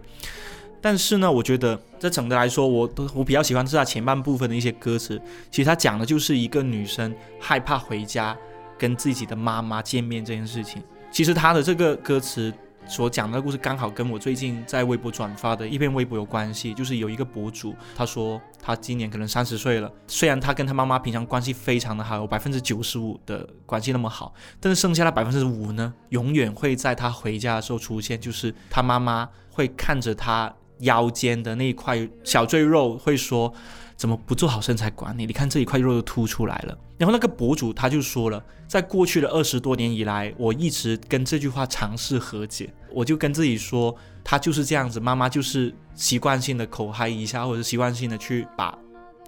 但是呢，我觉得这整的来说，我都我比较喜欢是他前半部分的一些歌词。其实他讲的就是一个女生害怕回家跟自己的妈妈见面这件事情。其实他的这个歌词。所讲的故事刚好跟我最近在微博转发的一篇微博有关系，就是有一个博主，他说他今年可能三十岁了，虽然他跟他妈妈平常关系非常的好，有 百分之九十五的关系那么好，但是剩下的百分之五呢，永远会在他回家的时候出现，就是他妈妈会看着他腰间的那一块小赘肉，会说。怎么不做好身材管理？你看这一块肉都凸出来了。然后那个博主他就说了，在过去的二十多年以来，我一直跟这句话尝试和解。我就跟自己说，他就是这样子，妈妈就是习惯性的口嗨一下，或者习惯性的去把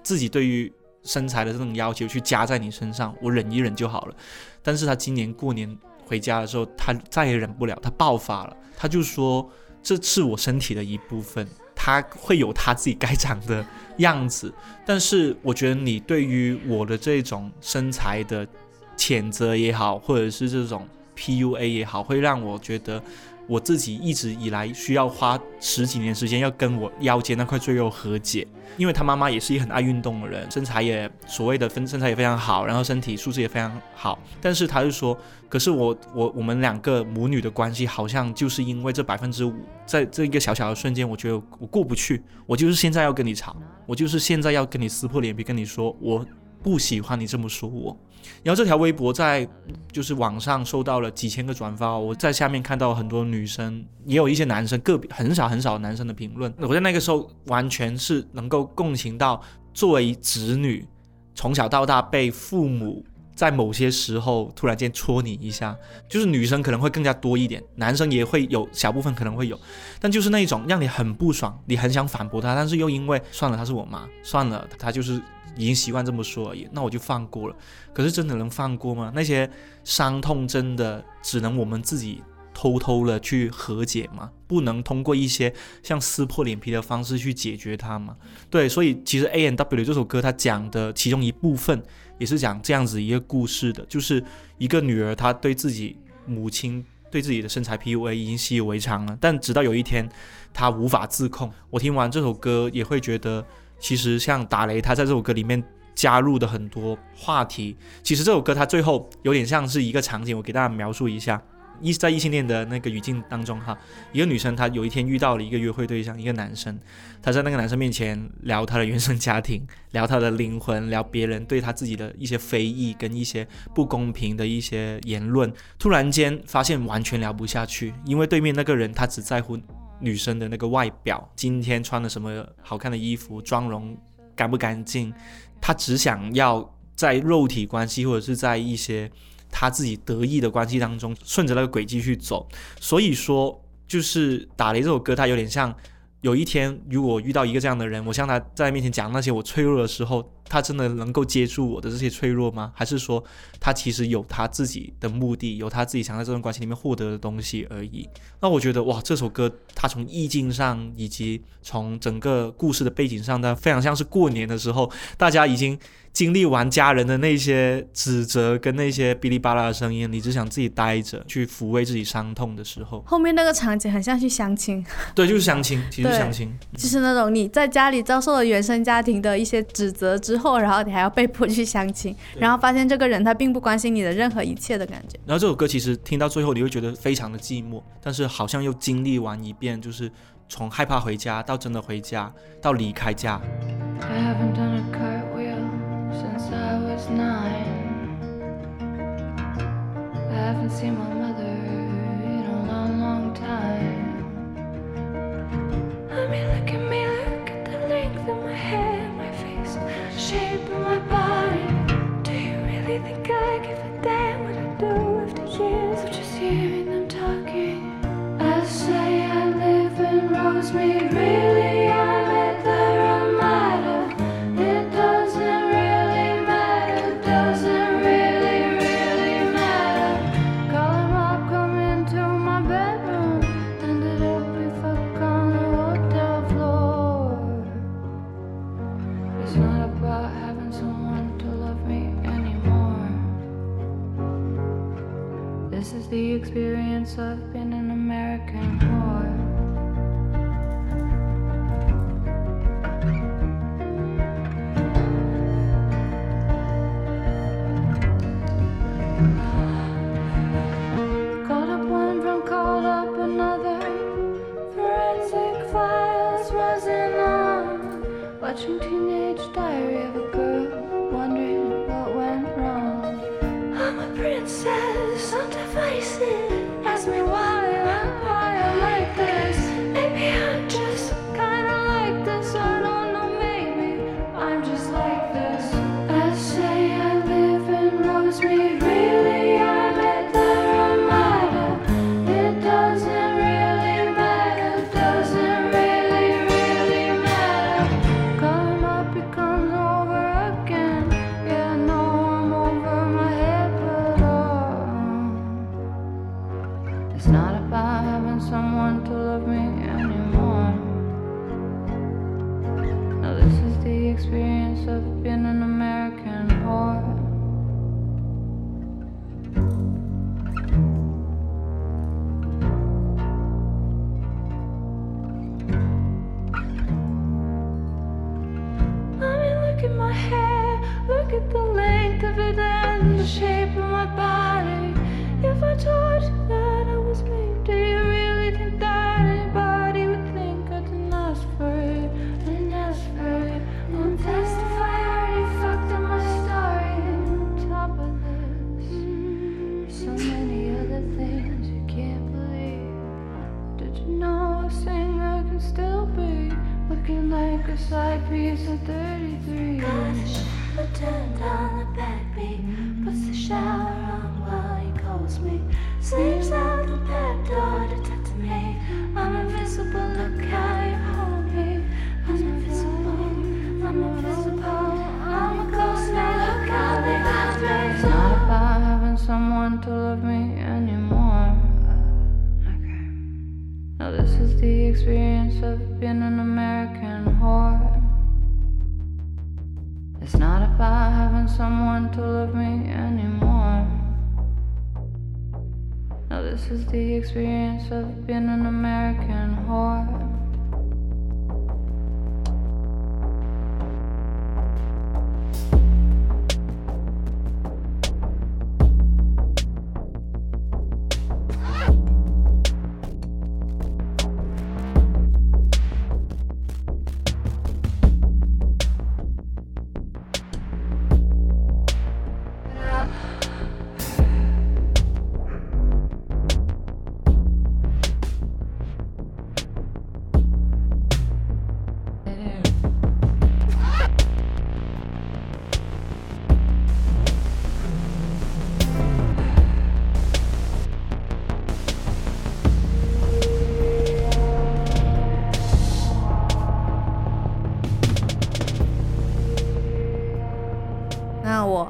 自己对于身材的这种要求去加在你身上，我忍一忍就好了。但是他今年过年回家的时候，他再也忍不了，他爆发了。他就说，这是我身体的一部分。他会有他自己该长的样子，但是我觉得你对于我的这种身材的谴责也好，或者是这种 PUA 也好，会让我觉得。我自己一直以来需要花十几年时间，要跟我腰间那块赘肉和解，因为他妈妈也是一个很爱运动的人，身材也所谓的分身材也非常好，然后身体素质也非常好。但是他就说，可是我我我们两个母女的关系好像就是因为这百分之五，在这一个小小的瞬间，我觉得我过不去，我就是现在要跟你吵，我就是现在要跟你撕破脸皮跟你说，我不喜欢你这么说我。然后这条微博在就是网上收到了几千个转发，我在下面看到很多女生，也有一些男生，个别很少很少男生的评论。我在那个时候完全是能够共情到，作为子女，从小到大被父母在某些时候突然间戳你一下，就是女生可能会更加多一点，男生也会有小部分可能会有，但就是那一种让你很不爽，你很想反驳他，但是又因为算了，她是我妈，算了，她就是。已经习惯这么说而已，那我就放过了。可是真的能放过吗？那些伤痛真的只能我们自己偷偷的去和解吗？不能通过一些像撕破脸皮的方式去解决它吗？对，所以其实 A N W 这首歌它讲的其中一部分也是讲这样子一个故事的，就是一个女儿她对自己母亲对自己的身材 P U A 已经习以为常了，但直到有一天她无法自控。我听完这首歌也会觉得。其实像打雷，他在这首歌里面加入的很多话题，其实这首歌他最后有点像是一个场景，我给大家描述一下。一在异性恋的那个语境当中，哈，一个女生她有一天遇到了一个约会对象，一个男生，她在那个男生面前聊她的原生家庭，聊她的灵魂，聊别人对她自己的一些非议跟一些不公平的一些言论。突然间发现完全聊不下去，因为对面那个人他只在乎。女生的那个外表，今天穿了什么好看的衣服，妆容干不干净？她只想要在肉体关系或者是在一些他自己得意的关系当中，顺着那个轨迹去走。所以说，就是打雷这首歌，它有点像。有一天，如果遇到一个这样的人，我向他在面前讲那些我脆弱的时候，他真的能够接住我的这些脆弱吗？还是说他其实有他自己的目的，有他自己想在这段关系里面获得的东西而已？那我觉得哇，这首歌它从意境上以及从整个故事的背景上，它非常像是过年的时候，大家已经。经历完家人的那些指责跟那些哔哩吧啦的声音，你只想自己待着，去抚慰自己伤痛的时候，后面那个场景很像去相亲。对，就是相亲，其实相亲，就是那种你在家里遭受了原生家庭的一些指责之后，然后你还要被迫去相亲，然后发现这个人他并不关心你的任何一切的感觉。然后这首歌其实听到最后，你会觉得非常的寂寞，但是好像又经历完一遍，就是从害怕回家到真的回家，到离开家。I since I was nine. I haven't seen my mom.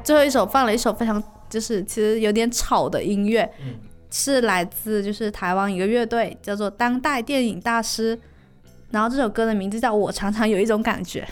最后一首放了一首非常就是其实有点吵的音乐，是来自就是台湾一个乐队叫做当代电影大师。然后这首歌的名字叫《我常常有一种感觉》，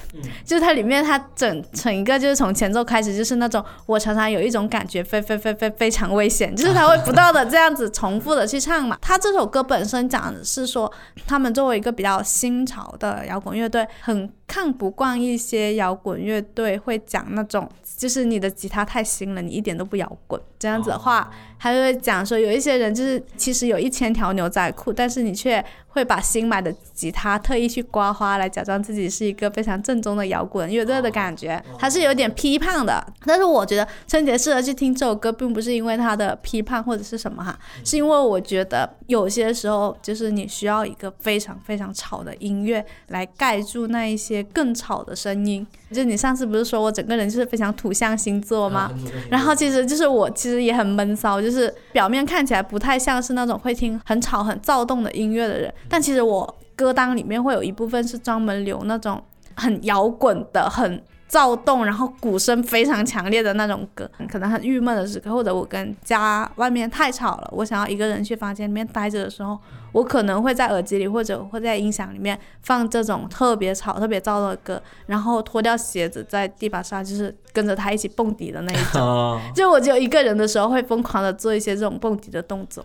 就是它里面它整整一个就是从前奏开始就是那种我常常有一种感觉非非非非非常危险，就是它会不断的这样子重复的去唱嘛。它这首歌本身讲的是说他们作为一个比较新潮的摇滚乐队，很看不惯一些摇滚乐队会讲那种，就是你的吉他太新了，你一点都不摇滚。这样子的话，他就会讲说，有一些人就是其实有一千条牛仔裤，但是你却会把新买的吉他特意去刮花，来假装自己是一个非常正宗的摇滚乐队的感觉，他是有点批判的。但是我觉得春节适合去听这首歌，并不是因为它的批判或者是什么哈，是因为我觉得有些时候就是你需要一个非常非常吵的音乐来盖住那一些更吵的声音。就你上次不是说我整个人就是非常土象星座吗？然后其实就是我其实实也很闷骚，就是表面看起来不太像是那种会听很吵很躁动的音乐的人，但其实我歌单里面会有一部分是专门留那种很摇滚的、很躁动，然后鼓声非常强烈的那种歌。可能很郁闷的时刻，或者我跟家外面太吵了，我想要一个人去房间里面待着的时候，我可能会在耳机里或者会在音响里面放这种特别吵、特别躁的歌，然后脱掉鞋子在地板上就是跟着他一起蹦迪的那一种。就我只有一个人的时候，会疯狂的做一些这种蹦迪的动作。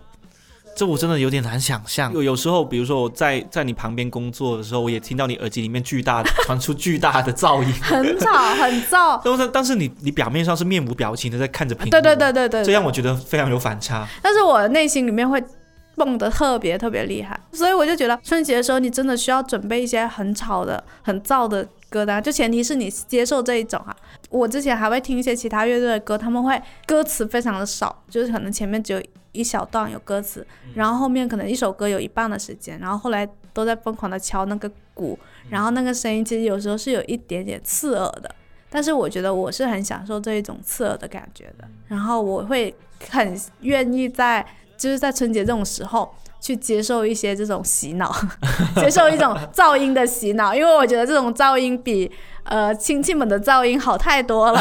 这我真的有点难想象。有有时候，比如说我在在你旁边工作的时候，我也听到你耳机里面巨大的传出巨大的 噪音，很吵很燥。但是但是你你表面上是面无表情的在看着屏幕，对对对对对，这让我觉得非常有反差。但是我内心里面会蹦得特别特别厉害，所以我就觉得春节的时候你真的需要准备一些很吵的、很燥的歌单，就前提是你接受这一种啊。我之前还会听一些其他乐队的歌，他们会歌词非常的少，就是可能前面只有一小段有歌词，然后后面可能一首歌有一半的时间，然后后来都在疯狂的敲那个鼓，然后那个声音其实有时候是有一点点刺耳的，但是我觉得我是很享受这一种刺耳的感觉的，然后我会很愿意在就是在春节这种时候去接受一些这种洗脑，接受一种噪音的洗脑，因为我觉得这种噪音比呃亲戚们的噪音好太多了。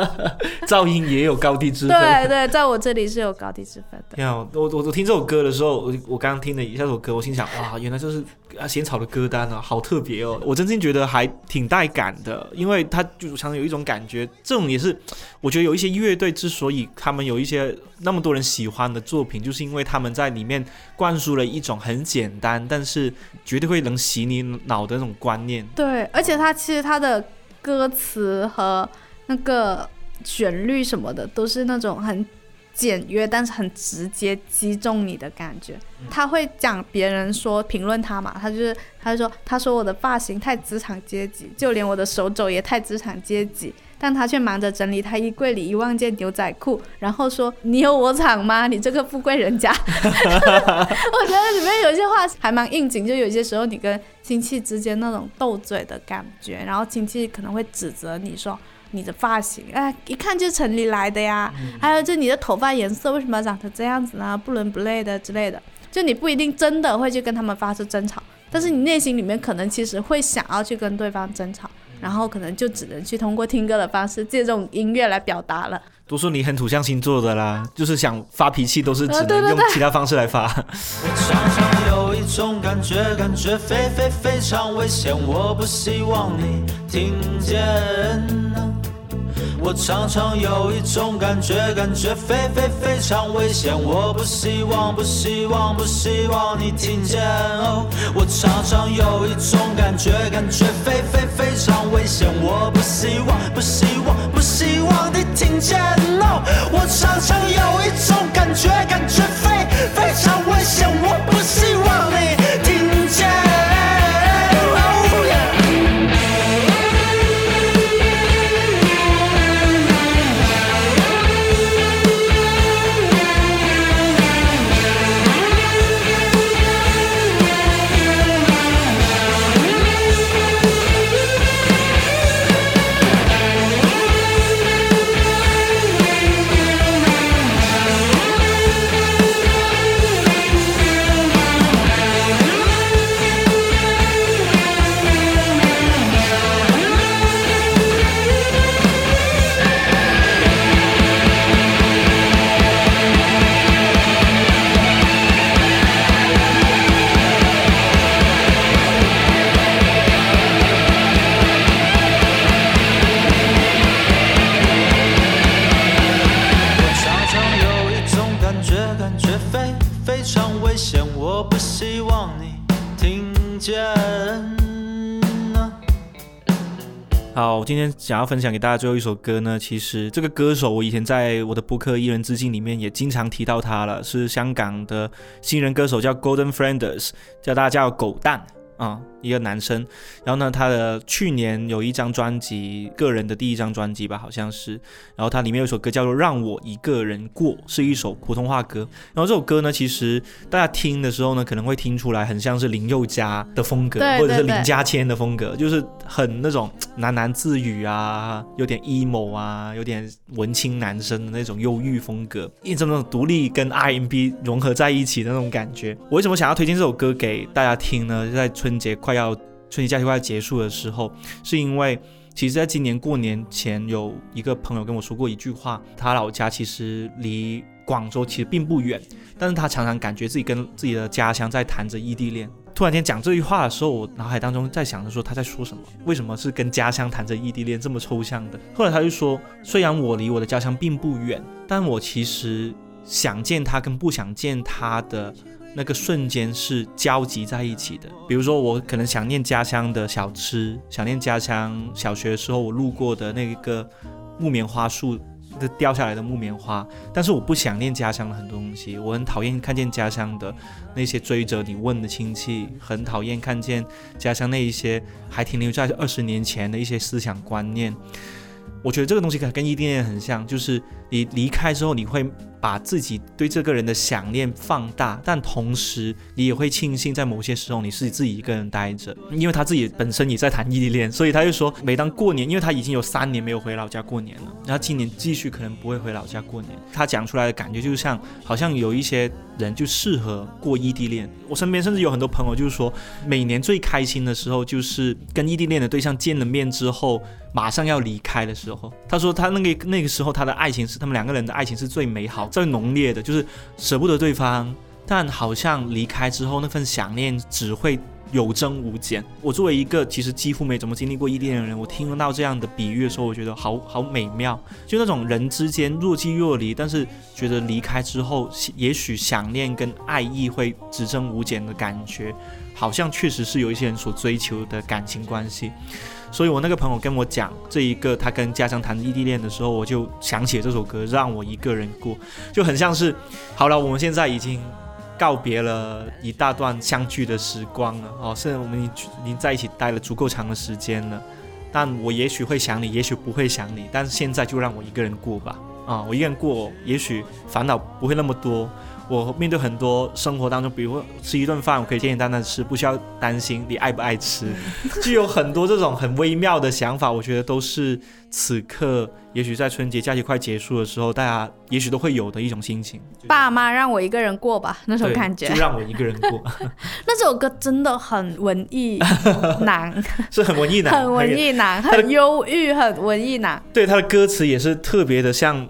噪音也有高低之分。对对，在我这里是有高低之分的。呀，我我我听这首歌的时候，我我刚刚听了一下这首歌，我心想哇，原来这是啊仙草的歌单啊，好特别哦！我真心觉得还挺带感的，因为它就常常有一种感觉，这种也是我觉得有一些乐队之所以他们有一些那么多人喜欢的作品，就是因为他们在里面灌输了一种很简单，但是绝对会能洗你脑的那种观念。对，而且它其实它的歌词和那个旋律什么的都是那种很简约，但是很直接击中你的感觉。他会讲别人说评论他嘛，他就是他就说他说我的发型太职场阶级，就连我的手肘也太职场阶级。但他却忙着整理他衣柜里一万件牛仔裤，然后说：“你有我惨吗？你这个富贵人家。”我觉得里面有些话还蛮应景，就有些时候你跟亲戚之间那种斗嘴的感觉，然后亲戚可能会指责你说你的发型，哎，一看就城里来的呀，还有就你的头发颜色为什么长成这样子呢？不伦不类的之类的，就你不一定真的会去跟他们发生争吵，但是你内心里面可能其实会想要去跟对方争吵。然后可能就只能去通过听歌的方式，借这种音乐来表达了。都说你很土象星座的啦，就是想发脾气都是只能用其他方式来发。我常常有一种感觉，感觉非非非常危险，我不希望你听见。我常常有一种感觉，感觉非非非常危险，我不希望，不希望，不希望你听见。哦，我常常有一种感觉，感觉非非非常危险，我不希望，不希望，不希望你听见。哦，我常常有一种感觉，感觉非非常危险，我不想要分享给大家最后一首歌呢，其实这个歌手我以前在我的播客《一人之境》里面也经常提到他了，是香港的新人歌手，叫 Golden Frienders，叫大家叫狗蛋啊、一个男生。然后呢，他的去年有一张专辑，个人的第一张专辑吧，好像是。然后它里面有一首歌叫做《让我一个人过》，是一首普通话歌。然后这首歌呢，其实大家听的时候呢，可能会听出来很像是林宥嘉的风格，对或者是林家谦的风格，就是很那种喃喃自语啊，有点 emo 啊，有点文青男生的那种忧郁风格，一种那种独立跟 R&B 融合在一起的那种感觉。我为什么想要推荐这首歌给大家听呢？在春节快要春节假期快要结束的时候，是因为。其实，在今年过年前，有一个朋友跟我说过一句话，他老家其实离广州其实并不远，但是他常常感觉自己跟自己的家乡在谈着异地恋。突然间讲这句话的时候，我脑海当中在想着说他在说什么？为什么是跟家乡谈着异地恋这么抽象的？后来他就说，虽然我离我的家乡并不远，但我其实想见他跟不想见他的那个瞬间是交集在一起的。比如说，我可能想念家乡的小吃，想念家乡小学时候我路过的那个木棉花树的掉下来的木棉花，但是我不想念家乡的很多东西，我很讨厌看见家乡的那些追着你问的亲戚，很讨厌看见家乡那一些还停留在二十年前的一些思想观念。我觉得这个东西跟异地恋很像，就是你离开之后，你会把自己对这个人的想念放大，但同时你也会庆幸在某些时候你是自己一个人待着，因为他自己本身也在谈异地恋，所以他就说，每当过年，因为他已经有三年没有回老家过年了，然后今年继续可能不会回老家过年，他讲出来的感觉就是像，好像有一些人就适合过异地恋。我身边甚至有很多朋友就是说，每年最开心的时候就是跟异地恋的对象见了面之后，马上要离开的时候。他说他那个那个时候他的爱情是他们两个人的爱情是最美好、最浓烈的，就是舍不得对方，但好像离开之后那份想念只会。有增无减。我作为一个其实几乎没怎么经历过异地恋的人，我听到这样的比喻的时候，我觉得好好美妙。就那种人之间若即若离，但是觉得离开之后，也许想念跟爱意会只增无减的感觉，好像确实是有一些人所追求的感情关系。所以我那个朋友跟我讲这一个他跟家乡谈异地恋的时候，我就想起了这首歌《让我一个人过》，就很像是，好了，我们现在已经。告别了一大段相聚的时光了哦，虽然我们已经在一起待了足够长的时间了。但我也许会想你，也许不会想你，但是现在就让我一个人过吧。啊，我一个人过，也许烦恼不会那么多。我面对很多生活当中，比如说吃一顿饭，我可以简简单单吃，不需要担心你爱不爱吃，就有很多这种很微妙的想法。我觉得都是此刻，也许在春节假期快结束的时候，大家也许都会有的一种心情。爸妈让我一个人过吧，那种感觉就。让我一个人过，那首歌真的很文艺男，是很文艺男，很文艺男，很忧郁，很文艺男。对他的歌词也是特别的像，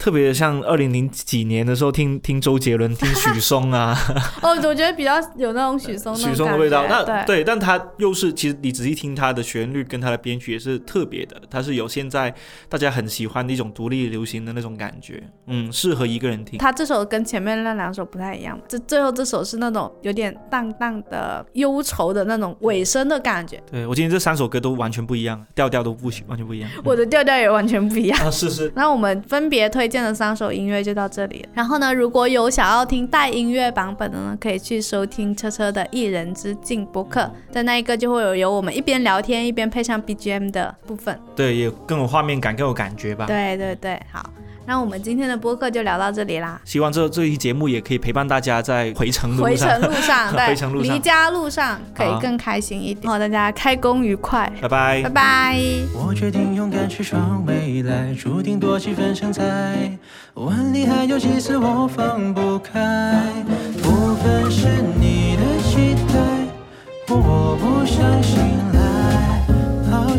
特别像二零零几年的时候听听周杰伦、听许嵩啊，哦，我觉得比较有那种许嵩许嵩的味道。那对，但他又是其实你仔细听他的旋律跟他的编曲也是特别的，他是有现在大家很喜欢的一种独立流行的那种感觉，嗯，适合一个人听。他这首跟前面那两首不太一样，这最后这首是那种有点淡淡的忧愁的那种尾声的感觉，对我今天这三首歌都完全不一样，调调都不完全不一样。我的调调也完全不一样。啊，是是，那我们分别推荐的三首音乐就到这里了。然后呢，如果有想要听带音乐版本的呢，可以去收听车车的《一人之境》播客，在那一个就会有有我们一边聊天一边配上 BGM 的部分。对，也更有画面感，更有感觉吧。对对对，好，那我们今天的播客就聊到这里啦。希望这这一节目也可以陪伴大家在回程回路上。程路上，对，回程路上离家路上可以更开心一点。好，大家开工愉快，拜拜拜。拜。我决定勇敢去闯未来，注定多几分神采。碗里还有几丝我放不开，部分是你的期待，我不想醒来，好